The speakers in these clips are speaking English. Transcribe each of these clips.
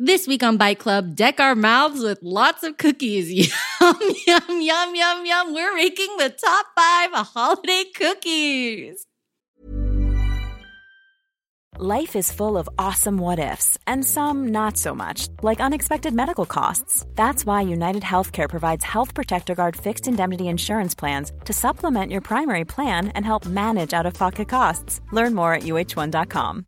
This week on Bite Club, deck our mouths with lots of cookies. Yum, yum, yum, yum, yum. We're ranking the top five holiday cookies. Life is full of awesome what ifs, and some not so much, like unexpected medical costs. That's why United Healthcare provides Health Protector Guard fixed indemnity insurance plans to supplement your primary plan and help manage out of pocket costs. Learn more at uh1.com.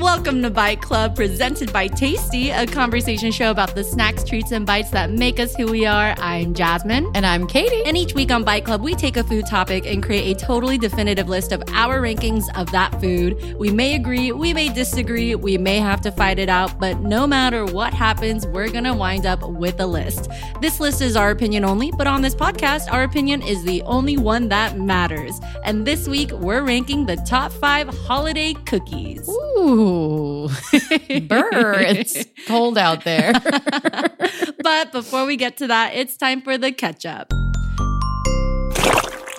Welcome to Bite Club, presented by Tasty, a conversation show about the snacks, treats, and bites that make us who we are. I'm Jasmine. And I'm Katie. And each week on Bite Club, we take a food topic and create a totally definitive list of our rankings of that food. We may agree, we may disagree, we may have to fight it out, but no matter what happens, we're going to wind up with a list. This list is our opinion only, but on this podcast, our opinion is the only one that matters. And this week, we're ranking the top five holiday cookies. Ooh. Burr. it's cold out there. but before we get to that, it's time for the catch up.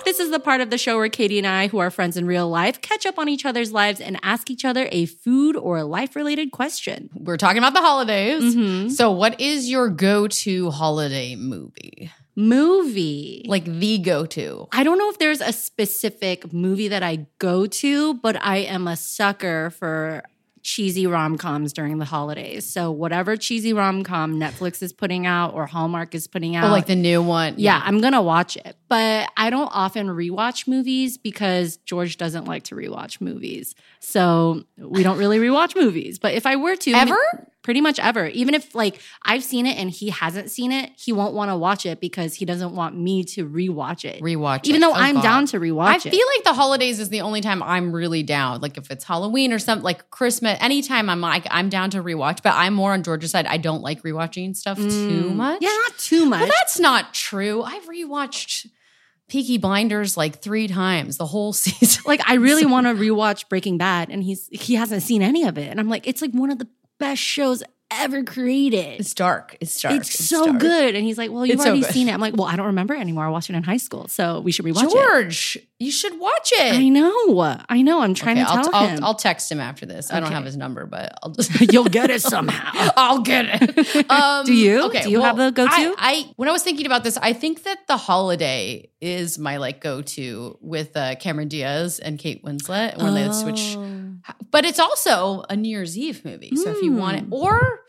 This is the part of the show where Katie and I, who are friends in real life, catch up on each other's lives and ask each other a food or life related question. We're talking about the holidays. Mm-hmm. So, what is your go to holiday movie? Movie. Like the go to? I don't know if there's a specific movie that I go to, but I am a sucker for cheesy rom coms during the holidays. So whatever cheesy rom com Netflix is putting out or Hallmark is putting out, Oh, like the new one. yeah, I'm gonna watch it. But I don't often rewatch movies because George doesn't like to rewatch movies. So we don't really rewatch movies. But if I were to Ever? Pretty much ever. Even if like I've seen it and he hasn't seen it, he won't want to watch it because he doesn't want me to rewatch it. Rewatch Even it. though Oh, I'm God. down to rewatch I it. I feel like the holidays is the only time I'm really down. Like if it's Halloween or something, like Christmas, anytime I'm like, I'm down to rewatch, but I'm more on Georgia's side. I don't like rewatching stuff too much. Mm. yeah, not too much. Well, that's not true. I've rewatched Peaky Blinders like three times the whole season. like I really want to rewatch Breaking Bad, and he's he hasn't seen any of it, and I'm like, it's like one of the best shows ever created. It's dark. It's dark. It's, so dark. good, and he's like, well, you've It's already good. seen it. I'm like, well, I don't remember it anymore. I watched it in high school, so we should rewatch it. George, you should watch it. I know, I know. I'm trying Okay, to I'll, tell I'll, him. I'll text him after this. I don't have his number, but I'll just You'll get it somehow. I'll get it. Um, Do you? Okay, Do you have a go-to? I, I when I was thinking about this, I think that the holiday is my like go to with uh, Cameron Diaz and Kate Winslet when they switch. But it's also a New Year's Eve movie, so if you want it, Hmm. or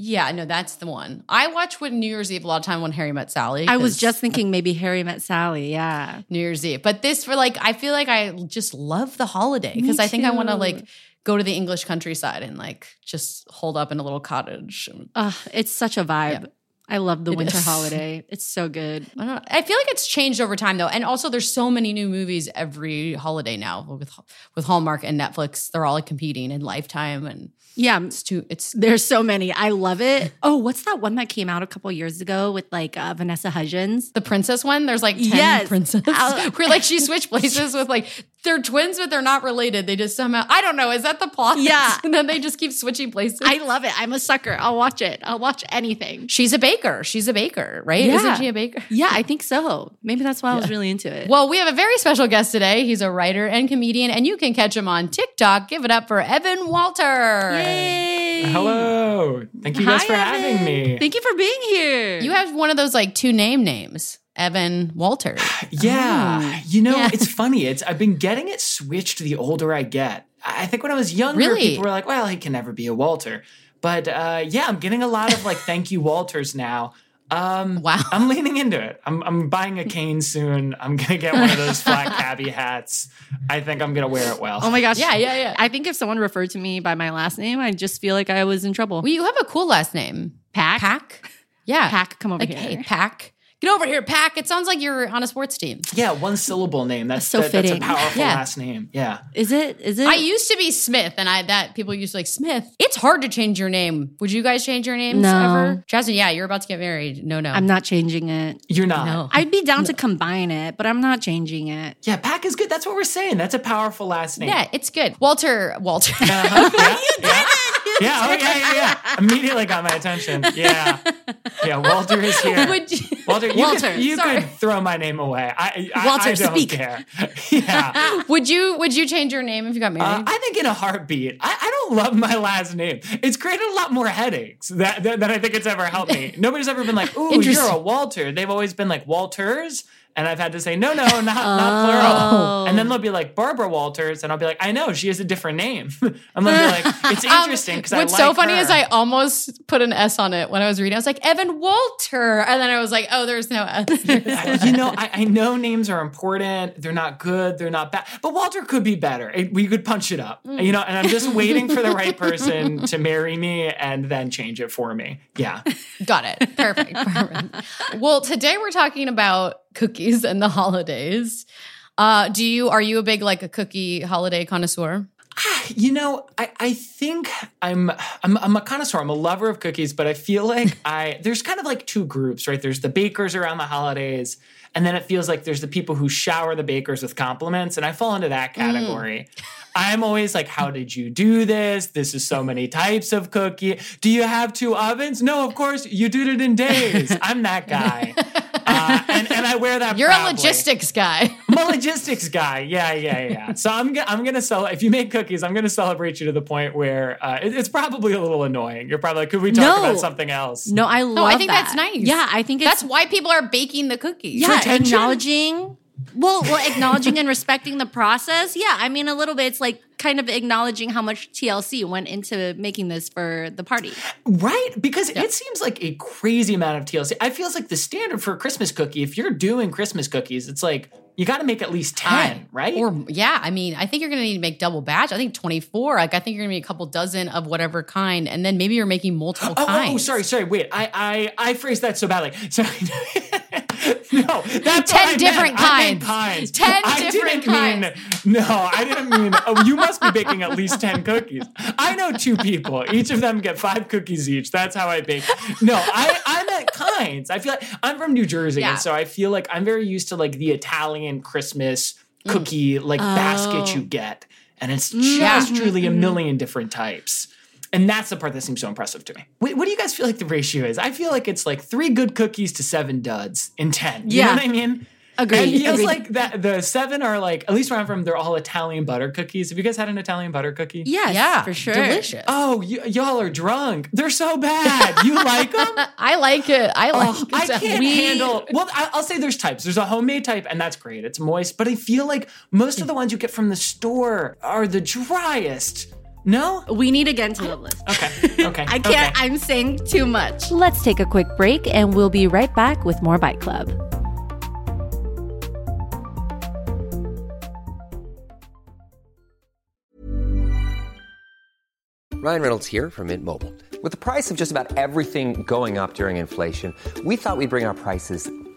yeah, no, that's the one. I watch with New Year's Eve a lot of time when Harry Met Sally. I was just thinking maybe Harry met Sally. Yeah. New Year's Eve. But this for like, I feel like I just love the holiday because I think I want to like go to the English countryside and like just hold up in a little cottage. Ugh, it's such a vibe. Yeah. I love the It winter is. holiday. It's so good. I don't know. I feel like it's changed over time though, and also there's so many new movies every holiday now with with Hallmark and Netflix. They're all like competing in Lifetime, and Yeah, it's too. It's there's so many. I love it. Oh, what's that one that came out a couple years ago with like uh, Vanessa Hudgens? the princess one. There's like ten Yes. princesses where like she switched places with like they're twins, but they're not related. They just somehow I don't know. Is that the plot? Yeah. and then they just keep switching places. I love it. I'm a sucker. I'll watch it. I'll watch anything. She's a baker. She's a baker, right? Yeah. Isn't she a baker? Yeah, I think so. Maybe that's why I was really into it. Well, we have a very special guest today. He's a writer and comedian, and you can catch him on TikTok. Give it up for Evan Walter. Yay! Hello. Thank you guys Hi, for Evan. having me. Thank you for being here. You have one of those like two name names. Evan Walter. Yeah. You know, Yeah. it's funny. It's I've been getting it switched the older I get. I I think when I was younger, Really? people were like, well, he can never be a Walter. But uh, yeah, I'm getting a lot of like thank you Walters now. Um, Wow. I'm leaning into it. I'm, I'm buying a cane soon. I'm gonna get one of those flat cabbie hats. I think I'm gonna wear it well. Oh my gosh. Yeah, yeah, yeah. I think if someone referred to me by my last name, I just feel like I was in trouble. Well, you have a cool last name. Pack? Pack? Yeah. Pack, come over like, here. Hey, Pack. Get over here, Pack. It sounds like you're on a sports team. Yeah, one syllable name. That's So that- That's a fitting. powerful Yeah. last name. Yeah. Is it? Is it? I used to be Smith, and I that people used to like Smith. It's hard to change your name. Would you guys change your names No. ever? Jasmine, yeah, you're about to get married. No, no. I'm not changing it. You're not. No. I'd be down to combine it, but I'm not changing it. Yeah, Pack is good. That's what we're saying. That's a powerful last name. Yeah, it's good. Walter, Walter. Uh-huh. yeah, yeah. Yeah, oh yeah, yeah, yeah. Immediately got my attention. Yeah. Yeah, Walter is here. You- Walter, you, Walter, could, you sorry. could throw my name away. I, I, Walter, I don't speak. care. Yeah. would you would you change your name if you got Uh, married? I think in a heartbeat. I, I don't love my last name. It's created a lot more headaches that, that, than I think it's ever helped me. Nobody's ever been like, ooh, you're a Walter. They've always been like, Walters. And I've had to say, no, no, not, not plural. And then they'll be like, Barbara Walters. And I'll be like, I know, she has a different name. I'm gonna be like, it's Um, interesting because I What's like so funny her. is I almost put an S on it when I was reading. I was like Evan Walter, and then I was like, oh, there's no S. I- you know, I, I know names are important. They're not good. They're not bad. But Walter could be better. It- we could punch it up. Mm. You know, and I'm just waiting for the right person to marry me and then change it for me. Yeah. Got it. Perfect. Perfect. well, today we're talking about cookies and the holidays. Uh, do you are you a big like a cookie holiday connoisseur? You know, I, I think I'm, I'm I'm a connoisseur. I'm a lover of cookies, but I feel like I there's kind of like two groups, right? There's the bakers around the holidays, and then it feels like there's the people who shower the bakers with compliments, and I fall into that category. I'm always like, how did you do this? This is so many types of cookie. Do you have two ovens? No, of course you did it in days. I'm that guy, uh, and and I wear that. You're a logistics guy. I'm a logistics guy. Yeah, yeah, yeah. So I'm go- I'm gonna sell. If you make cookies, I'm gonna celebrate you to the point where uh, it- it's probably a little annoying. You're probably like, could we talk No. about something else? No, I love No, I think that. that's nice. Yeah, I think it's That's why people are baking the cookies. yeah, attention? acknowledging. Well, well, acknowledging and respecting the process. Yeah, I mean, a little bit. It's like kind of acknowledging how much TLC went into making this for the party. Right? Because it seems like a crazy amount of TLC. I feels like the standard for a Christmas cookie, if you're doing Christmas cookies, it's like you got to make at least ten, right? Or yeah, I mean, I think you're gonna need to make double batch. I think 24. Like I think you're gonna need a couple dozen of whatever kind, and then maybe you're making multiple oh, oh, oh, kinds. oh, sorry, sorry. Wait, I, I, I phrased that so badly. Sorry. no, that's Ten different meant. I meant kinds. kinds. Ten I different didn't Mean, no, I didn't mean. Oh, you must be baking at least ten cookies. I know two people. Each of them get five cookies each. That's how I bake. No, I, I meant kinds. I feel like I'm from New Jersey, Yeah. and so I feel like I'm very used to like the Italian Christmas Mm. cookie like Oh. basket you get, and it's Yeah. just truly Mm-hmm. a million different types. And that's the part that seems so impressive to me. Wait, what do you guys feel like the ratio is? I feel like it's like three good cookies to seven duds in 10. You Yeah. know what I mean? Agreed, It feels agreed. like that the seven are like, at least where I'm from, they're all Italian butter cookies. Have you guys had an Italian butter cookie? Yes, yeah, for sure. delicious. Oh, y- y'all are drunk. They're so bad. You like them? I like it. I like. Oh, I can't We- handle. Well, I- I'll say there's types. There's a homemade type, and that's great. It's moist, but I feel like most of the ones you get from the store are the driest. No? We need again to get into the list. Okay. Okay. I can't. okay. I'm saying too much. Let's take a quick break and we'll be right back with more Bite Club. Ryan Reynolds here from Mint Mobile. With the price of just about everything going up during inflation, we thought we'd bring our prices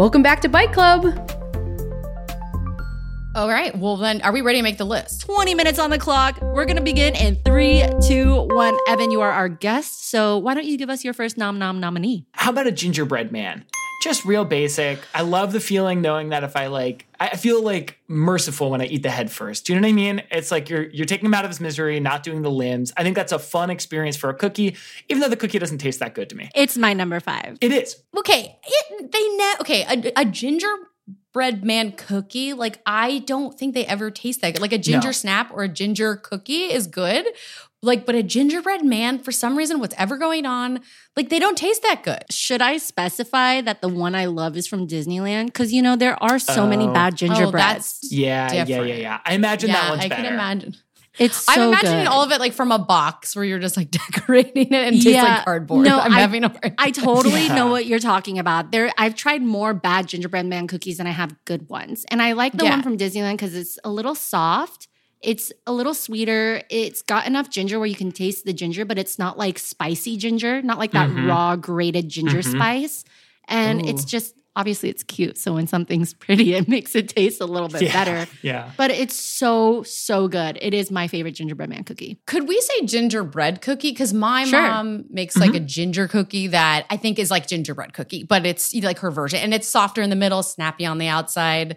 Welcome back to Bite Club. All right. Well, then, are we ready to make the list? 20 minutes on the clock. We're going to begin in three, two, one. Evan, you are our guest. So why don't you give us your first nom nom nominee? How about a gingerbread man? Just real basic. I love the feeling knowing that if I like, I feel like merciful when I eat the head first. Do you know what I mean? It's like you're you're taking him out of his misery, not doing the limbs. I think that's a fun experience for a cookie, even though the cookie doesn't taste that good to me. It's my number five. It is. Okay. It, they ne- Okay. A, a gingerbread man cookie, like, I don't think they ever taste that good. Like, a ginger No. snap or a ginger cookie is good. Like, but a gingerbread man, for some reason, whatever going on, like, they don't taste that good. Should I specify that the one I love is from Disneyland? Because, you know, there are so many Oh. bad Oh, oh gingerbreads. that's Yeah, yeah, yeah, yeah. I imagine that one's I better. can imagine. It's so I'm imagining good. all of it like from a box where you're just like decorating it and it tastes like cardboard. No, I'm I, having a hard I totally Yeah. know what you're talking about. There, I've tried more bad gingerbread man cookies than I have good ones, and I like the Yeah. one from Disneyland because it's a little soft. It's a little sweeter. It's got enough ginger where you can taste the ginger, but it's not like spicy ginger, not like that Mhm. raw grated ginger Mhm. spice. And it's just obviously it's cute. So when something's pretty, it makes it taste a little bit yeah, better. Yeah. But it's so so good. It is my favorite gingerbread man cookie. Could we say gingerbread cookie? Because my Sure. mom makes like a ginger cookie that I think is like gingerbread cookie, but it's like her version, and it's softer in the middle, snappy on the outside.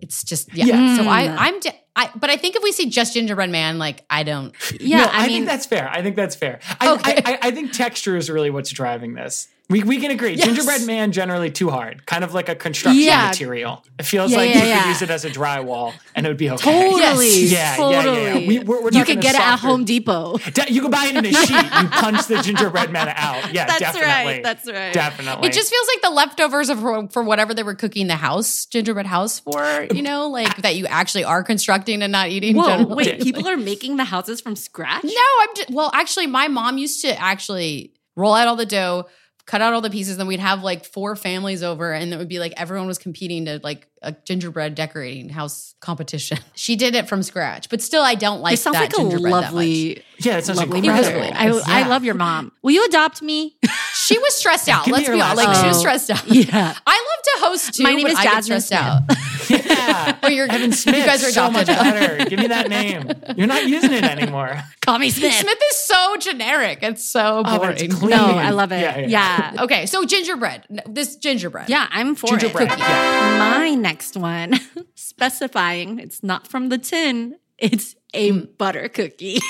It's just yeah. Yeah. So I Mm. I'm di- I but I think if we see just gingerbread man, like I don't. Yeah, No, I, I, mean think that's fair. I think that's fair. I, Okay. I, I, I think texture is really what's driving this. We, we can agree. Yes. Gingerbread man generally too hard, kind of like a construction Yeah. material. It feels Yeah, like yeah, you yeah. could use it as a drywall and it would be okay. Totally. Yes. Yeah, totally. yeah, yeah, yeah. We- we're- we're you talking could a get it at Home Depot. De- you could buy it in a sheet. You punch the gingerbread man out. Yeah, That's definitely. right, that's right. Definitely. It just feels like the leftovers of for whatever they were cooking the house gingerbread house for. You know, like that you actually are constructing and not eating. Whoa, generally. wait, people are making the houses from scratch? No, I'm just, well, actually, my mom used to actually roll out all the dough, cut out all the pieces, then we'd have like four families over, and it would be like everyone was competing to like a gingerbread decorating house competition. She did it from scratch, but still, I don't like it sounds that like a gingerbread lovely, yeah, it sounds lovely incredible. mother. I, I Yeah. love your mom. Will you adopt me? She was stressed out. Let's be honest. Like she was stressed out. Yeah. I love to host too. My name but is I Jasmine stressed out. Yeah. Oh, you're Evan Smith. You guys are so much better. Give me that name. You're not using it anymore. Call me Smith. Smith is so generic. It's so Oh, boring. it's clean. No, I love it. Yeah, Yeah. yeah. Yeah. Okay, so gingerbread. This gingerbread. Yeah, I'm for Gingerbread. it. Yeah. My next one, specifying it's not from the tin, it's a hmm. butter cookie.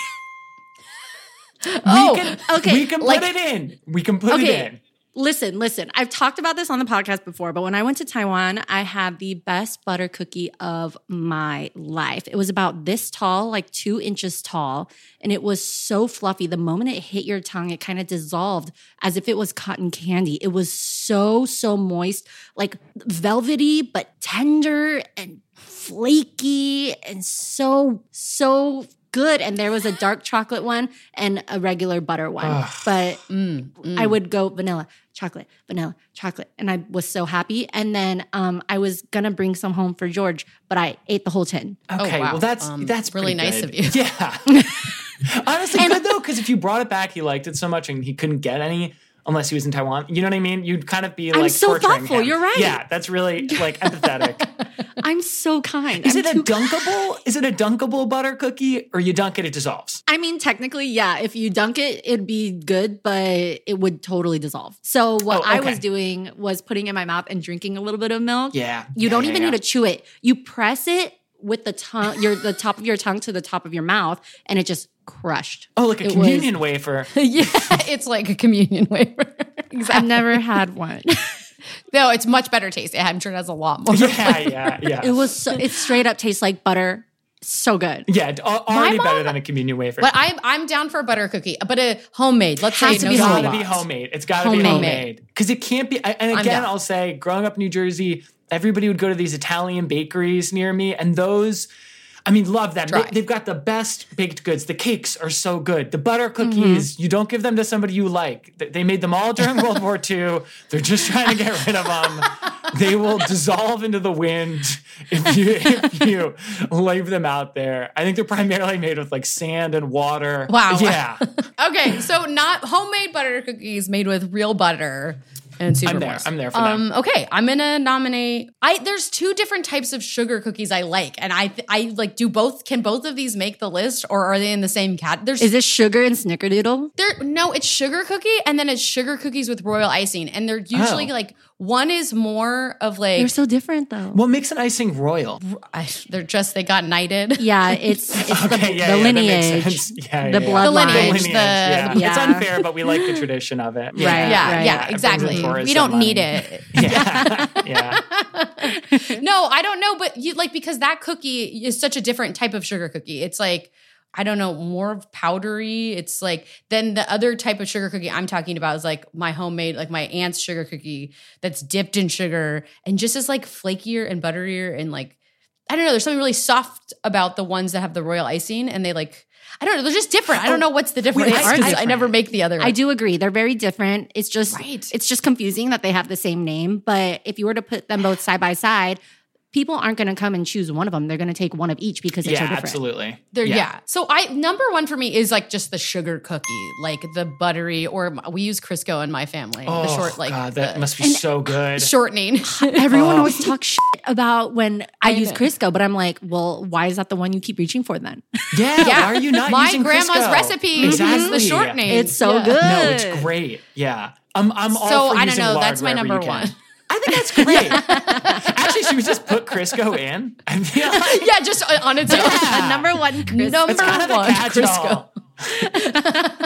Oh, we can, okay, We can like- put it in. We can put Okay. it in. Listen, listen. I've talked about this on the podcast before, but when I went to Taiwan, I had the best butter cookie of my life. It was about this tall, like two inches tall, and it was so fluffy. The moment it hit your tongue, it kind of dissolved as if it was cotton candy. It was so, so moist, like velvety, but tender and flaky and so, so good. And there was a dark chocolate one and a regular butter one. Ugh. But Mm, mm. I would go vanilla, chocolate, vanilla, chocolate. And I was so happy. And then um, I was gonna bring some home for George, but I ate the whole tin. Okay, Oh, wow. well that's Um, that's really nice good. of you. Yeah. Honestly, good though, because if you brought it back, he liked it so much, and he couldn't get any unless he was in Taiwan. You know what I mean? You'd kind of be I'm like so thoughtful. him. You're right. Yeah, that's really like empathetic. I'm so kind. Is I'm it a dunkable? Is it a dunkable butter cookie, or you dunk it, it dissolves? I mean, technically, yeah. If you dunk it, it'd be good, but it would totally dissolve. So what Oh, I was doing was putting it in my mouth and drinking a little bit of milk. Yeah. You Yeah, don't yeah, even yeah. need to chew it. You press it with the tongue, your the top of your tongue to the top of your mouth, and it just crushed. Oh, like a It communion was- wafer. yeah, it's like a communion wafer. exactly. I've never had one. No, it's much better taste. I'm sure it has a lot more. Yeah, flavor. yeah, yeah. It was so, it straight up tastes like butter. So good. yeah, d- already mom- better than a communion wafer. But I'm I'm down for a butter cookie, but a homemade. Let's Has say to no be gotta homemade. be homemade. It's gotta be Homemade. homemade. Because it can't be. And again. I'll say, growing up in New Jersey, everybody would go to these Italian bakeries near me, and those. I mean, love them. They, they've got the best baked goods. The cakes are so good. The butter Mm-hmm. cookies, you don't give them to somebody you like. They made them all during World War II. They're just trying to get rid of them. They will dissolve into the wind if you if you leave them out there. I think they're primarily made with like sand and water. Wow. Yeah. Okay, so not homemade butter cookies made with real butter and super I'm there. moist. I'm there for that. Um, okay, I'm gonna nominate. I there's two different types of sugar cookies I like, and I I like do both. Can both of these make the list, or are they in the same cat? There's Is this sugar and snickerdoodle? there no, it's sugar cookie, and then it's sugar cookies with royal icing, and they're usually Oh. like one is more of like They're so different though. What makes an icing royal? I, they're just they got knighted. yeah, it's it's the, Okay, yeah, the yeah, that makes lineage, sense. Yeah, the yeah, yeah. bloodline. The lineage, Lineage, the- yeah. yeah. It's unfair, but we like the tradition of it. Right, Yeah, right. yeah, exactly. We don't need it. Yeah, yeah. no, I don't know, but you like because that cookie is such a different type of sugar cookie. It's like I don't know, more of powdery. It's like then the other type of sugar cookie I'm talking about is like my homemade, like my aunt's sugar cookie that's dipped in sugar and just is like flakier and butterier and like I don't know. There's something really soft about the ones that have the royal icing, and they like I don't know. They're just different. I don't know what's the difference. Are I- I never make the other. I do agree. They're very different. It's just Right. it's just confusing that they have the same name. But if you were to put them both side by side, people aren't going to come and choose one of them. They're going to take one of each because it's so Yeah, different. absolutely. There, yeah. So I number one for me is like just the sugar cookie, like the buttery, or we use Crisco in my family. Oh, the short, like God, that the must be so good. shortening. Everyone Oh. always talks shit about when I, use know. Crisco, but I'm like, well, why is that the one you keep reaching for then? Yeah, Yeah. why are you not My using grandma's Crisco? recipe is Exactly. the shortening. It's so Yeah. good. No, it's great. Yeah, I'm. I'm all So, for I don't know, that's my number one. I think that's great. Actually, should we just put Crisco in? I feel like yeah, just on its own. Yeah. Number one Crisco. Number it's kind of a one, catch-all.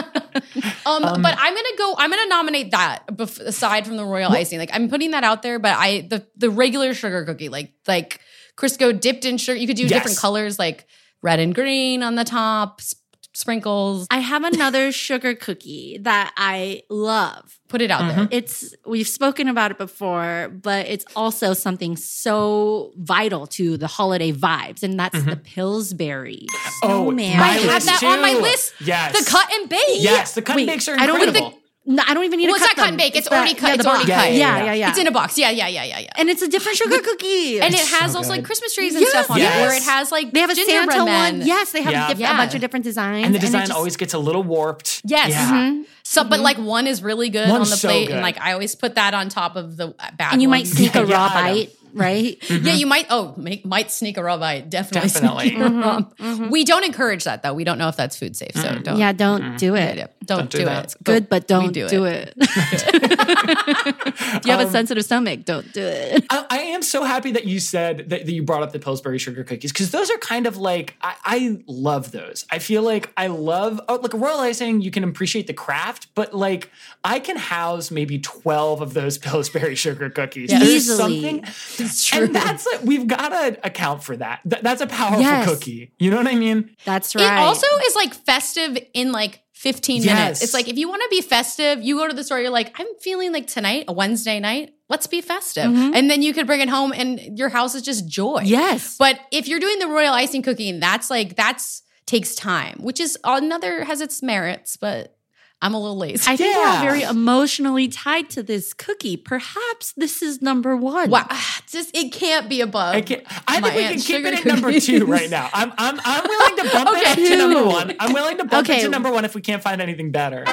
Um, but I'm gonna go. I'm gonna nominate that bef- aside from the royal icing. Like I'm putting that out there, but I the the regular sugar cookie, like like Crisco dipped in sugar. You could do Yes. different colors, like red and green on the top, s- sprinkles. I have another sugar cookie that I love. Put it out Mm-hmm. there. It's we've spoken about it before, but it's also something so vital to the holiday vibes, and that's the Pillsbury Mm-hmm. Oh, snowman. my I have list that on my list. Yes. The cut and bake. Yes, the cut and Wait, bakes are I don't incredible. Think- No, I don't even need Well, to it's cut not cut and bake. It's the- already cut. yeah, It's already box. cut. Yeah, Yeah, yeah, yeah. yeah. It's in a box. Yeah, yeah, yeah, yeah, yeah. and it's a different sugar cookie. And it has so also like. Christmas trees and Yes, stuff on yes. it, where it has like they have a gingerbread Santa men. one. Yes, they have Yeah. a, diff- Yeah. a bunch of different designs, and the it design just- always gets a little warped. Yes. Yeah. Mm-hmm. So, but like one is really good One's on the so plate, good. and like I always put that on top of the bad. and you might ones. sneak a raw bite, right? Mm-hmm. Yeah, you might. Oh, make, might sneak a raw bite. Definitely, Definitely. sneak a raw- mm-hmm. mm-hmm. We don't encourage that though. We don't know if that's food safe, so don't. Yeah, don't do it. yeah. Don't, Don't do do, that. it. Good, but don't do do, it. it. if you have a um, sensitive stomach, don't do it. I, I am so happy that you said that, that you brought up the Pillsbury sugar cookies because those are kind of like I, I love those. I feel like I love oh, like royal icing. You can appreciate the craft, but like I can house maybe twelve of those Pillsbury sugar cookies. Yeah. There's Easily. something, It's true. and that's like, we've got to account for that. Th- that's a powerful Yes. cookie. You know what I mean? That's right. It also is like festive in like 15 Yes. minutes. It's like if you want to be festive, you go to the store, you're like, I'm feeling like tonight, a Wednesday night, let's be festive. Mm-hmm. And then you could bring it home and your house is just joy. yes. But if you're doing the royal icing cooking, that's like, that's takes time, which is another has its merits, but I'm a little lazy. I think we're very emotionally tied to this cookie. Perhaps this is number one. wow, just it can't be above. I, can, I think we can keep it sugar at number two right now. I'm, I'm, I'm willing to bump it to number one. I'm willing to bump Okay. it to number one if we can't find anything better.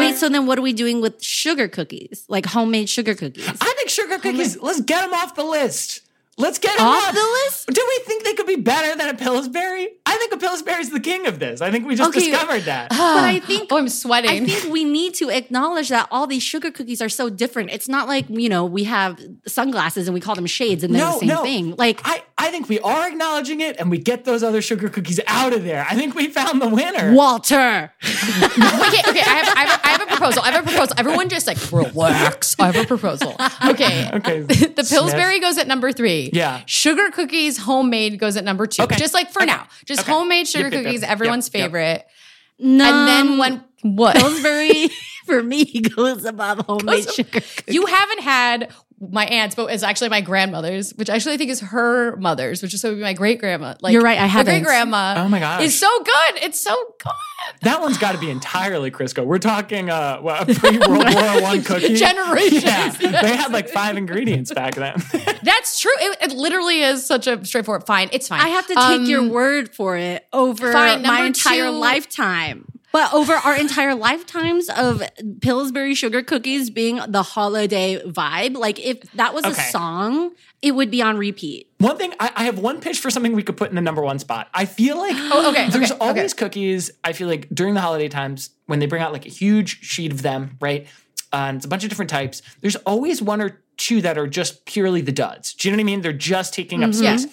Wait, so then what are we doing with sugar cookies? Like homemade sugar cookies? I think sugar cookies, let's get them off the list. Let's get them Off off the list? Do we think they could be better than a Pillsbury? I think a Pillsbury's the king of this. I think we just Okay. discovered that. but I think Oh, I'm sweating. I think we need to acknowledge that all these sugar cookies are so different. It's not like, you know, we have sunglasses and we call them shades and they're No, the same no. thing. Like I, I think we are acknowledging it and we get those other sugar cookies out of there. I think we found the winner. Walter. okay, okay. I have, I, have, I have a proposal. I have a proposal. Everyone just like relax. I have a proposal. Okay. Okay. the Pillsbury goes at number three. Yeah. Sugar cookies homemade goes at number two. Okay. Just like for Okay. now. Just Okay. homemade sugar Yep, yep, yep. cookies, Yep, everyone's yep. favorite. No. And then when what? Pillsbury for me goes above homemade Goes- sugar cookies. You haven't had my aunt's, but it's actually my grandmother's, which actually I think is her mother's, which is so would be my great grandma. Like You're right, I haven't. Great grandma. Oh my god, It's so good. It's so good. That one's got to be entirely Crisco. We're talking uh, what, a pre World War One cookie. Generations. Yeah, they had like five ingredients back then. That's true. It, it literally is such a straightforward. Fine, it's fine. I have to take Um, your word for it over fine, my entire two- lifetime. But over our entire lifetimes of Pillsbury sugar cookies being the holiday vibe, like if that was a song, it would be on repeat. One thing, I, I have one pitch for something we could put in the number one spot. I feel like Oh, okay, there's okay, always okay. cookies. I feel like during the holiday times when they bring out like a huge sheet of them, right? Uh, and it's a bunch of different types. There's always one or two that are just purely the duds. Do you know what I mean? They're just taking up space.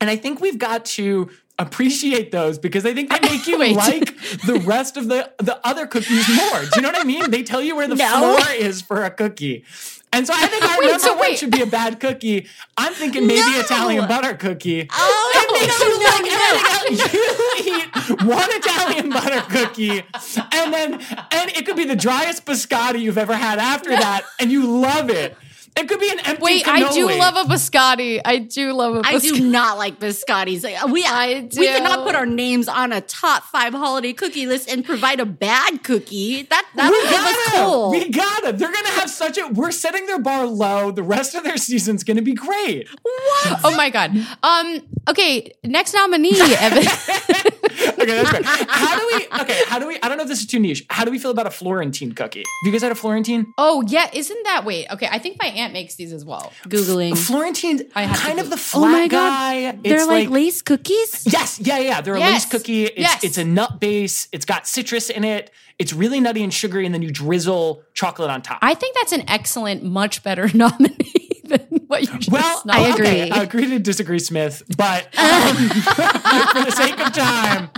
And I think we've got to appreciate those because I think they make you like the rest of the the other cookies more. Do you know what I mean? They tell you where the No. floor is for a cookie. And so I think our Wait, number so one should be a bad cookie. I'm thinking maybe No. Italian butter cookie. Oh, It makes you like everything else. You eat one Italian butter cookie, and then and it could be the driest biscotti you've ever had after that, and you love it. It could be an empty Wait, I do love a biscotti. I do love a biscotti. I do not like biscottis. We I we cannot put our names on a top five holiday cookie list and provide a bad cookie. That that we would give us gotta, we gotta. They're gonna have such a. We're setting their bar low. The rest of their season's gonna be great. What? Oh my god. Um. Okay. Next nominee, Evan. Okay, that's great. How do we? Okay, how do we? I don't know if this is too niche. How do we feel about a Florentine cookie? Have you guys had a Florentine? oh yeah. Isn't that wait? Okay. I think my aunt makes these as well. Googling. Florentine, I have kind of do- the Oh flat my guy. god, they're It's like, lace cookies. Yes, yeah, yeah. They're a Yes. lace cookie. It's Yes. it's a nut base. It's got citrus in it. It's really nutty and sugary, and then you drizzle chocolate on top. I think that's an excellent, much better nominee than what you just. well, nominated. okay, I agree to disagree, Smith, but um, for the sake of time,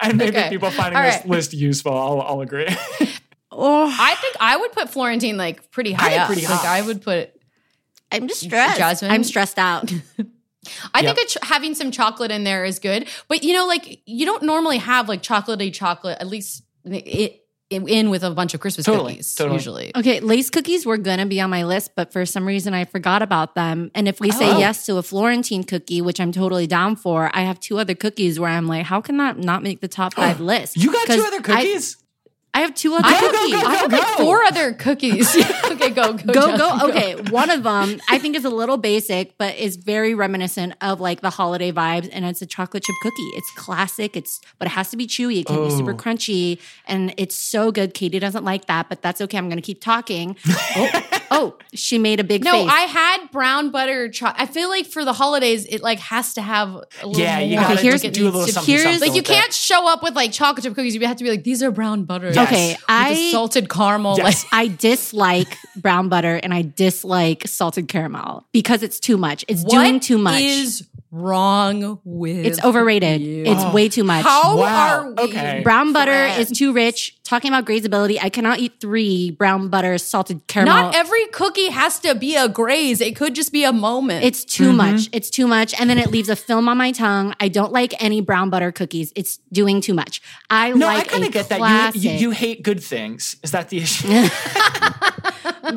and maybe Okay. people finding All this right. list useful, I'll, I'll agree. Oh, I think I would put Florentine like pretty high think up. pretty like high. I would put. I'm just stressed. Jasmine? I'm stressed out. I Yep. think a ch- having some chocolate in there is good, but you know, like you don't normally have like chocolatey chocolate. At least it, in with a bunch of Christmas Totally, cookies. totally. Usually, Okay, lace cookies were gonna be on my list, but for some reason I forgot about them. And if we say Oh. yes to a Florentine cookie, which I'm totally down for, I have two other cookies where I'm like, how can that not make the top five list? You got two other I- cookies? I, have two other I cookies. go, I have go, like go. four other cookies. okay, go go go Jasmine, go okay one of them i think is a little basic but is very reminiscent of like the holiday vibes and it's a chocolate chip cookie it's classic it's but it has to be chewy it can be super Oh. crunchy and it's so good katie doesn't like that but that's okay i'm gonna keep talking oh, oh she made a big No, face I had brown butter. Cho- I feel like for the holidays, it like has to have a little Yeah, you gotta Okay, here's- do a little something, here's- something Like you can't show up with like chocolate chip cookies. You have to be like, these are brown butter. Yes. Okay i salted caramel. Yes. Like, I dislike brown butter and I dislike salted caramel because it's too much. It's what doing too much. is wrong with it's overrated. you? It's way too much. How Wow, are we? okay. Brown butter friends? is too rich. Talking about grazeability, I cannot eat three brown butter salted caramel. Not every cookie has to be a graze. It could just be a moment. it's too mm-hmm. much. It's too much. And then it leaves a film on my tongue. I don't like any brown butter cookies. It's doing too much. I No, like I kind a of get that. You, you you hate good things. Is that the issue?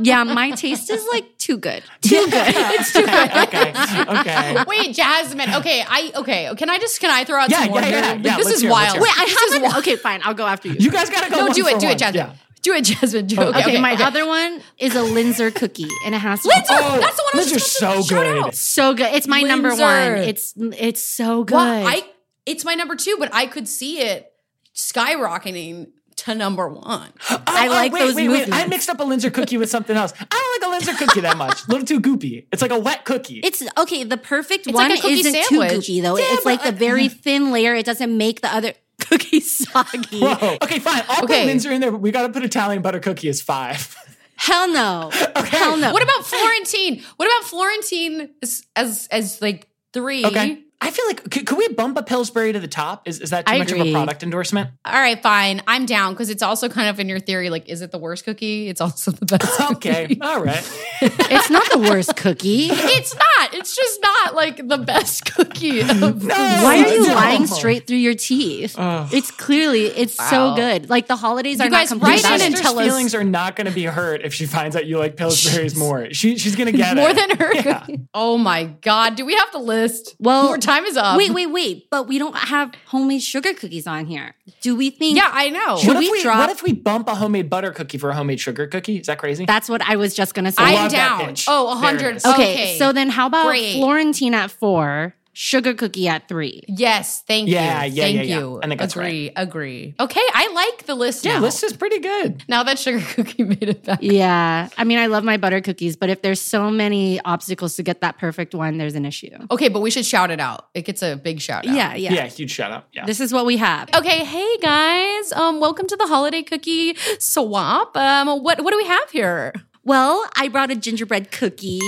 yeah, my taste is like too good. Too good. It's too good. okay, okay. Wait, Jasmine. Okay, I okay. Can I just can I throw out Yeah, some more yeah, here? yeah, yeah, this let's is hear it, let's wild. hear it. Wait, I This is haven't. wild. Okay, fine. I'll go after you. You guys gotta go. No, one do for it, do one. it, Jasmine. Yeah. Do it, Jasmine. Do it. Okay, Okay, my okay. other one is a Linzer cookie, and it has to Linzer, Oh, that's the one I was those are just so shout good. out. so good. It's my number one. It's it's so good. Well, I it's my number two, but I could see it skyrocketing to number one. Oh, I oh, like wait, those wait, wait. I mixed up a Linzer cookie with something else. I don't like a Linzer cookie that much. A little too goopy. It's like a wet cookie. It's okay. The perfect It's one like isn't sandwich. too gooey though. Yeah, it's like but the I- very thin layer. It doesn't make the other cookies soggy. Whoa. Okay, fine. I'll Okay. put Linzer in there, but we got to put Italian butter cookie as five. Hell no. Okay. Hell no. What about Florentine? What about Florentine as as, as like three? Okay. I feel like could, could we bump a Pillsbury to the top? Is, is that too I much of a product endorsement? All right, fine. I'm down because it's also kind of in your theory. Like, is it the worst cookie? It's also the best. Cookie. Okay, cookie. all right. It's not the worst cookie. It's not. It's just not like the best cookie. Of Why are you No. lying straight through your teeth? It's clearly it's so good. Like the holidays You are guys not write complete. in without and it. Sister's tell us- feelings are not going to be hurt if she finds out you like Pillsbury's more. She, she's going to get More it. than her. Yeah. cookie. Oh my god! Do we have to list? Well, More time is up. Wait, wait, wait. But we don't have homemade sugar cookies on here. Do we think? Yeah, I know. Should What if we, drop- what if we bump a homemade butter cookie for a homemade sugar cookie? Is that crazy? That's what I was just gonna say. I'm down. Oh, a hundred. okay, Okay. so then how about Great. Florentine at four, sugar cookie at three? Yes, thank Yeah, you. yeah, thank yeah, yeah. you. I think that's agree, agree. Okay, I like the list yeah, now. this is pretty good. now that sugar cookie made it back. Yeah, I mean, I love my butter cookies, but if there's so many obstacles to get that perfect one, there's an issue. Okay, but we should shout it out. It gets a big shout out. Yeah, Yeah, yeah. huge shout out. Yeah. This is what we have. Okay, hey guys. Um, welcome to the holiday cookie swap. Um, what what do we have here? Well, I brought a gingerbread cookie.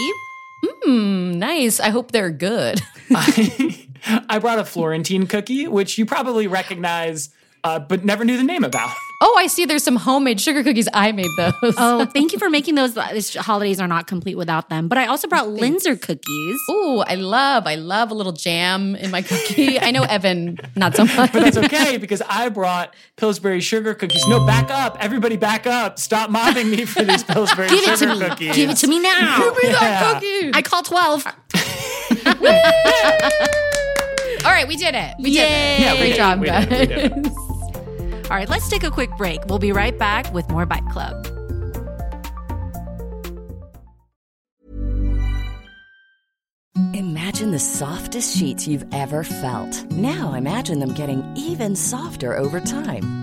Hmm, nice. I hope they're good. I, I brought a Florentine cookie, which you probably recognize, uh, but never knew the name about. Oh, I see. There's some homemade sugar cookies. I made those. Oh, thank you for making those. This holidays are not complete without them. But I also brought Linzer cookies. Oh, I love, I love a little jam in my cookie. I know Evan, not so much. But that's okay because I brought Pillsbury sugar cookies. No, back up. Everybody back up. Stop mobbing me for these Pillsbury Give it to me. cookies. Give it to me now. Give me that cookie. I call 12. All right, we did it. We did it. Yeah, Great did it. job, We guys. did it. We did All right, let's take a quick break. We'll be right back with more Bite Club. Imagine the softest sheets you've ever felt. Now imagine them getting even softer over time.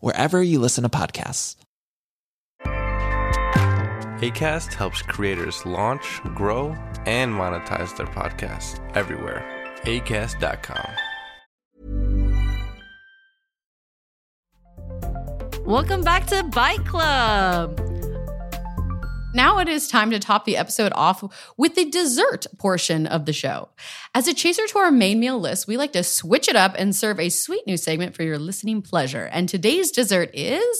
wherever you listen to podcasts. ACAST helps creators launch, grow, and monetize their podcasts everywhere. ACAST.com. Welcome back to Bite Club. Now it is time to top the episode off with the dessert portion of the show. As a chaser to our main meal list, we like to switch it up and serve a sweet new segment for your listening pleasure. And today's dessert is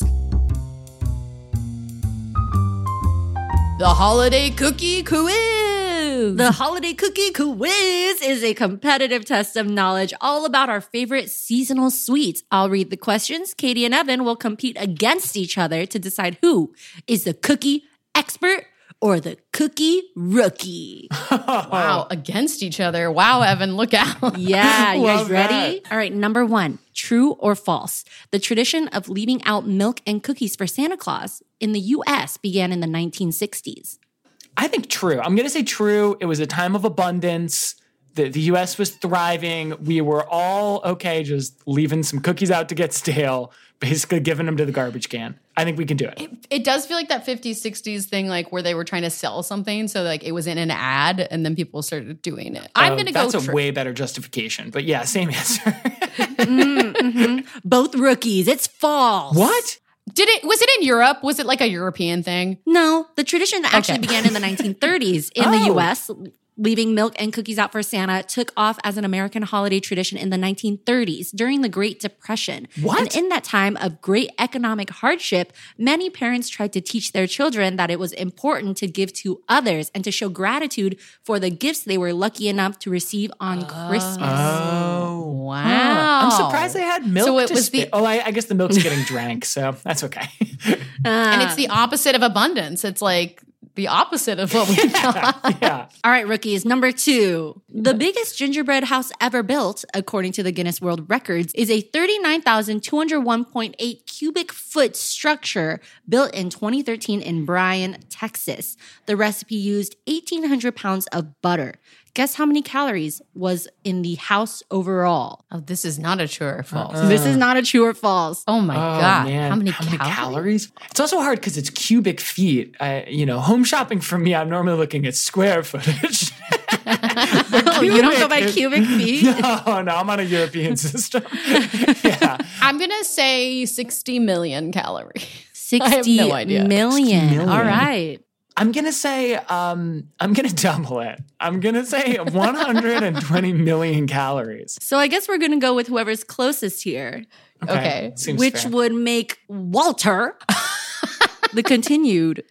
the holiday cookie quiz. The Holiday Cookie Quiz is a competitive test of knowledge all about our favorite seasonal sweets. I'll read the questions. Katie and Evan will compete against each other to decide who is the cookie expert or the cookie rookie. wow, against each other. Wow, Evan, look out. Yeah, you guys ready? that. All right, number one true or false? The tradition of leaving out milk and cookies for Santa Claus in the US began in the 1960s. I think true. I'm going to say true. It was a time of abundance. the, the US was thriving. We were all okay just leaving some cookies out to get stale, basically giving them to the garbage can. I think we can do it. It does feel like that 50s, 60s thing, like where they were trying to sell something. So, like, it was in an ad and then people started doing it. I'm Oh, going to go That's a true. way better justification. But yeah, same answer. Mm-hmm. Both rookies. It's false. what? Did it, was it in Europe? Was it like a European thing? No, the tradition actually Okay. began in the 1930s in the Oh. US. Leaving milk and cookies out for Santa took off as an American holiday tradition in the 1930s during the Great Depression. What? And in that time of great economic hardship, many parents tried to teach their children that it was important to give to others and to show gratitude for the gifts they were lucky enough to receive on oh. Christmas. Oh. Wow. I'm surprised they had milk. So it to was spare. the- Oh, I, I guess the milk's getting drank, so that's okay. and it's uh. the opposite of abundance. It's like the opposite of what we thought. yeah. All right, rookies. Number two. The biggest gingerbread house ever built, according to the Guinness World Records, is a 39,201.8 cubic foot structure built in 2013 in Bryan, Texas. The recipe used 1,800 pounds of butter. Guess how many calories was in the house overall? Oh, this is not a true or false. Uh-uh. This is not a true or false. Oh my Oh, God. man. How many, How many calories? calories? It's also hard because it's cubic feet. I, you know, home shopping for me, I'm normally looking at square footage. Oh, you don't go by cubic feet? No, no, I'm on a European system. yeah. I'm going to say 60 million calories. 60 I have no idea. million. 60 million. All right. I'm gonna say um, I'm gonna double it. I'm gonna say 120 million calories. So I guess we're going to go with whoever's closest here. Okay. Seems which fair. would make Walter the continued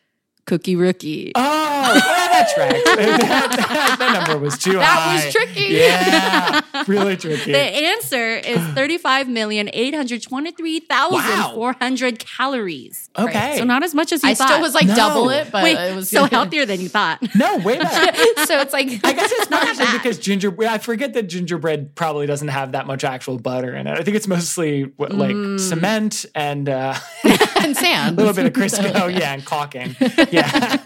cookie rookie. Oh, well, that tracks. that, that- that number was too That high. was tricky. Yeah, really tricky. the answer is 35,823,400 calories. Okay. So not as much as you I thought. still was like No. double it, but Wait, it was so healthier than you thought. no, way better. so it's like I guess it's not actually because ginger. I forget that gingerbread probably doesn't have that much actual butter in it. I think it's mostly what, like Mm. cement and uh, and sand. a little bit of Crisco. yeah, and caulking. Yeah.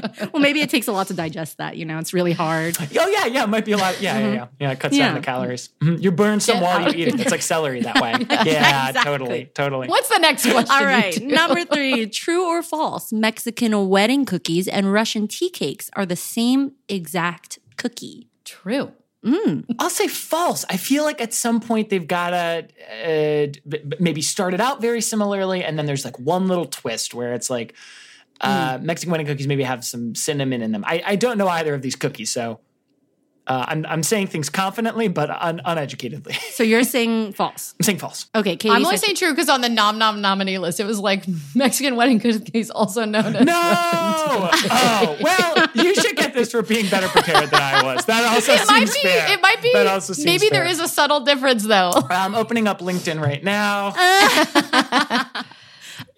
well, maybe it takes a lot to digest that. You know, it's really hard. Oh yeah, yeah. It might be a lot. Yeah, yeah, yeah. Yeah, it cuts Yeah. down the calories. Mhm. You burn some Get while out. you eat it. It's like celery that way. Yeah, Exactly. totally, totally. What's the next question? All you right, two? number three true or false? Mexican wedding cookies and Russian tea cakes are the same exact cookie. True. I'll say false. I feel like at some point they've got to uh, b- b- maybe started out very similarly, and then there's like one little twist where it's like uh, Mexican wedding cookies maybe have some cinnamon in them. I, I don't know either of these cookies, so uh, I'm I'm saying things confidently but un- uneducatedly. So you're saying false. I'm saying false. Okay, Katie. I'm only saying true because on the nom nom nominee list, it was like Mexican wedding cookies, also known as No. oh well, you should get this for being better prepared than I was. That also It seems might be. fair. It might be. That also seems maybe there fair. is a subtle difference though. I'm opening up LinkedIn right now.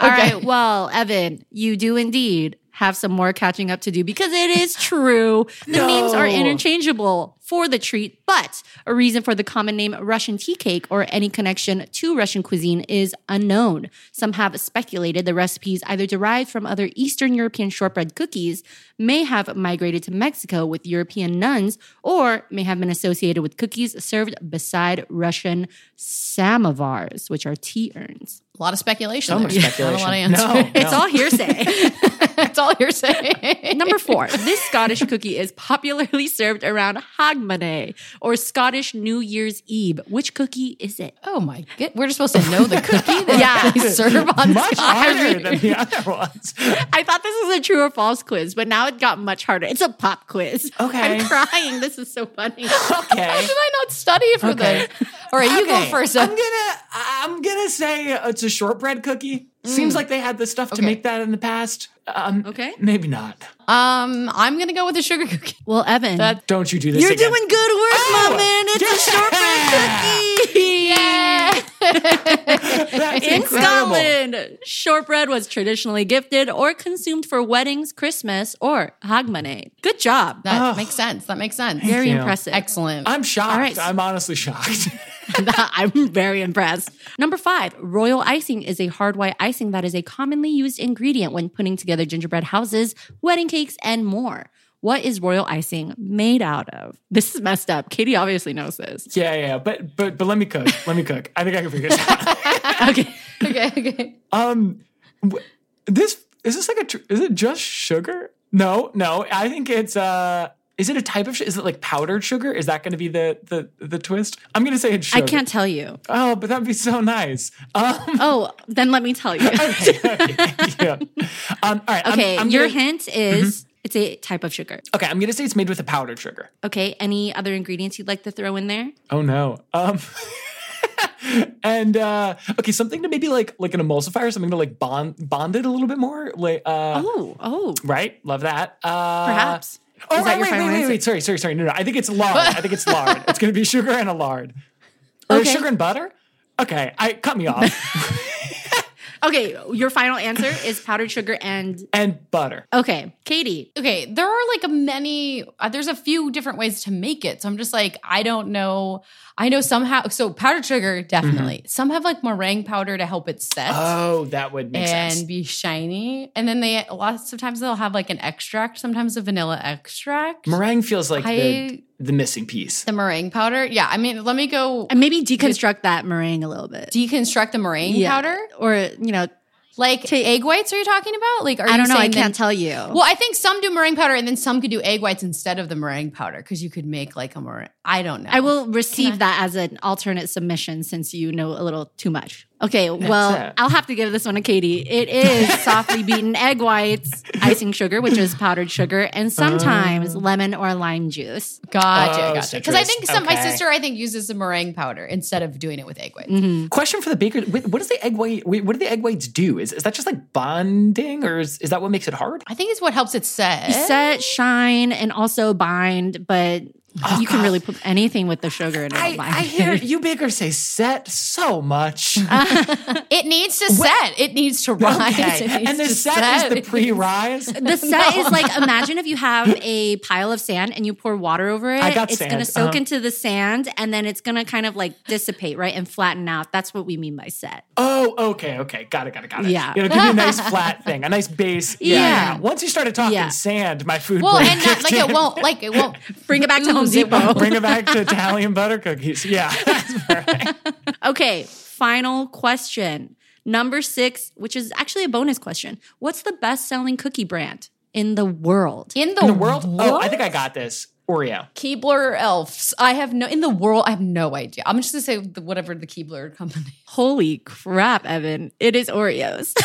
All right. Well, Evan, you do indeed have some more catching up to do because it is true. The names are interchangeable for the treat, but a reason for the common name Russian tea cake or any connection to Russian cuisine is unknown. Some have speculated the recipes either derived from other Eastern European shortbread cookies, may have migrated to Mexico with European nuns, or may have been associated with cookies served beside Russian samovars, which are tea urns. A lot of speculation. So there. much speculation. Not a lot of answers. No, It's all hearsay. it's all you're saying. Number four, this Scottish cookie is popularly served around Hogmanay or Scottish New Year's Eve. Which cookie is it? Oh my god, we're just supposed to know the cookie that Yeah. they serve on Much Scottish. harder than the other ones. I thought this was a true or false quiz, but now it got much harder. It's a pop quiz. Okay. I'm crying. This is so funny. Okay, How Okay. did I not study for Okay. this? All right, you go first. Uh, I'm gonna I'm gonna say it's a shortbread cookie. Seems like they had the stuff to make that in the past. Um, Okay. maybe not. Um, I'm gonna go with the sugar cookie. Well, Evan, That- Don't you do this you're again. doing good work, Oh, my man. It's a yeah. shortbread cookie. That's In incredible. Scotland, shortbread was traditionally gifted or consumed for weddings, Christmas, or Hogmanay. Good job. That Oh. makes sense. That makes sense. Very you. impressive. Excellent. I'm shocked. All right. I'm honestly shocked. I'm very impressed. Number five, royal icing is a hard white icing that is a commonly used ingredient when putting together gingerbread houses, wedding cakes, and more. What is royal icing made out of? This is messed up. Katie obviously knows this. Yeah, yeah, but but but let me cook. Let me cook. I think I can figure this out. okay. okay, okay. Um, w- this is this like a? tr- Is it just sugar? No, no. I think it's uh. Is it a type of? Is it like powdered sugar? Is that going to be the the the twist? I'm going to say it's sugar. I can't tell you. Oh, but that'd be so nice. Um, Oh, then let me tell you. yeah. Um, all right. I'm- okay, I'm your gonna- hint is it's a type of sugar. Okay, I'm going to say it's made with a powdered sugar. Okay, any other ingredients you'd like to throw in there? Oh no. Um and uh okay, something to maybe like like an emulsifier, something to like bond bond it a little bit more. Like uh Oh, oh, right, love that. Uh perhaps. Oh, Is that wait, your wait, final wait, wait, answer? wait, sorry, sorry, sorry. No, no. I think it's lard. I think it's lard. It's gonna be sugar and a lard. Or Okay. sugar and butter? Okay, I cut me off. Okay, your final answer is powdered sugar and and butter. okay, Katie. Okay, there are like a many. Uh, there's a few different ways to make it. So I'm just like, I don't know. I know somehow. So powdered sugar, definitely. Some have like meringue powder to help it set. Oh, that would make and sense. be shiny. And then they lots of times they'll have like an extract, sometimes a vanilla extract. Meringue feels like I- the missing piece. the meringue powder. Yeah, I mean, let me go And maybe deconstruct that meringue a little bit. deconstruct the meringue Yeah. powder. Or, you know, Like to, egg whites, are you talking about? Like, are I don't know. I can't then- tell you. Well, I think some do meringue powder, and then some could do egg whites instead of the meringue powder because you could make like a meringue. I don't know. I will receive that as an alternate submission since you know a little too much. Okay, well. I'll have to give this one to Katie. It is softly beaten egg whites, icing sugar, which is powdered sugar, and sometimes lemon or lime juice. Gotcha, Oh, gotcha. Because I think some my sister I think uses the meringue powder instead of doing it with egg whites. Mm-hmm. Question for the baker: What does the egg white? What do the egg whites do? Is, is that just like bonding, or is, is that what makes it hard? I think it's what helps it set. Set, shine, and also bind, but you can really put anything with the sugar in it'll I. I hear you bakers say set so much. It needs to set. It needs to rise. Okay. Needs And the to set, is the pre-rise. The set is like imagine if you have a pile of sand and you pour water over it. I got it's sand, gonna soak uh-huh. into the sand and then it's gonna kind of like dissipate, right? And flatten out. That's what we mean by set. Oh, okay, okay, got it, got it, got it. Yeah. it'll give you a nice flat thing, a nice base. Yeah. Yeah. yeah. Once you started talking Yeah. sand, my food. well, and not, kicked like it won't like it won't Bring it back to Home ooze, it Depot. Bring it back to Italian butter cookies. Yeah, that's perfect. Okay, final question. Number six, which is actually a bonus question. What's the best selling cookie brand in the world? in the, In the world? Oh, I think I got this. Oreo. Keebler elves. I have no in the world. I have no idea. I'm just gonna say the, whatever the Keebler company. Holy crap, Evan. It is Oreos.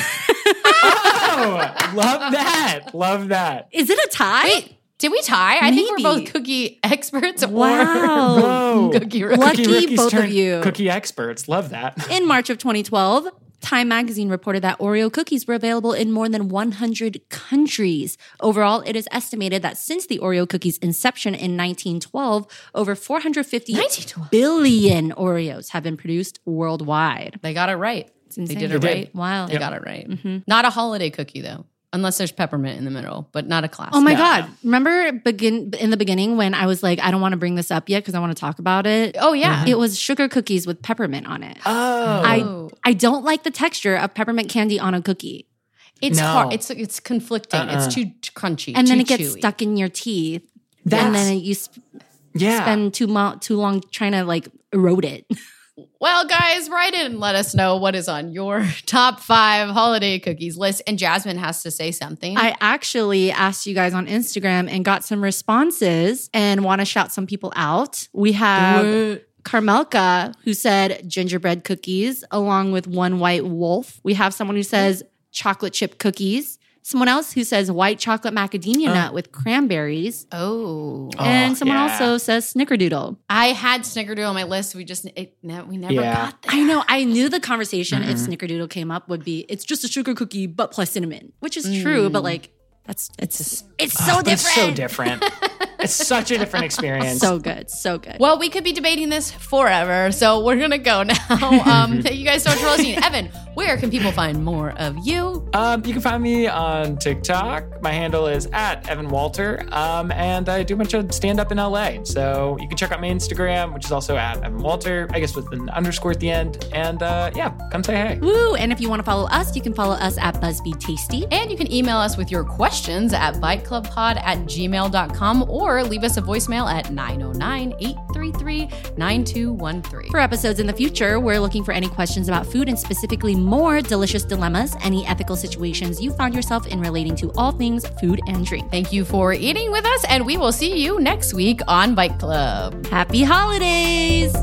Oh, love that. Love that. is it a tie? Wait, did we tie? I think we're both cookie experts. Wow. Whoa. Or cookie rookies. Lucky Cookie rookies both of you. Cookie experts. Love that. In March of 2012, Time magazine reported that Oreo cookies were available in more than 100 countries. Overall, it is estimated that since the Oreo cookies' inception in 1912, over 450 1912. billion Oreos have been produced worldwide. They got it right. They did it They did. right. Wow. They got it right. Mm-hmm. Not a holiday cookie though, unless there's peppermint in the middle, but not a classic. Oh my No, God. Remember begin in the beginning when I was like, I don't want to bring this up yet because I want to talk about it? Oh yeah. Mm-hmm. It was sugar cookies with peppermint on it. Oh. I oh. I don't like the texture of peppermint candy on a cookie. It's No. hard. It's it's conflicting. Uh-uh. It's too crunchy. And then it gets chewy. stuck in your teeth. That's- and then you sp- yeah. spend too, mo- too long trying to like erode it. Well, guys, write in and let us know what is on your top five holiday cookies list. And Jasmine has to say something. I actually asked you guys on Instagram and got some responses and want to shout some people out. We have Carmelka who said gingerbread cookies along with one white wolf. We have someone who says chocolate chip cookies. Someone else who says white chocolate macadamia uh. nut with cranberries. oh, and oh, someone yeah. also says snickerdoodle. I had Snickerdoodle on my list. We just it, ne- we never Yeah. got there. I know. I knew the conversation if snickerdoodle came up would be it's just a sugar cookie but plus cinnamon, which is true, but mm. like that's it's it's so Oh, different. It's so different. it's such a different experience. So good. So good. Well, we could be debating this forever, so we're gonna go now. Um, thank you guys so much for listening. Evan, where can people find more of you? Um, you can find me on TikTok. My handle is at Evan Walter, um, and I do a bunch of stand up in LA. So you can check out my Instagram, which is also at Evan Walter, I guess with an underscore at the end. And uh, yeah, come say hey. Woo! And if you want to follow us, you can follow us at BuzzFeed Tasty. And you can email us with your questions at biteclubpod at gmail.com or leave us a voicemail at 909 833 9213. For episodes in the future, we're looking for any questions about food and specifically more delicious dilemmas, any ethical situations you found yourself in relating to all things food and drink. Thank you for eating with us, and we will see you next week on Bite Club. Happy holidays!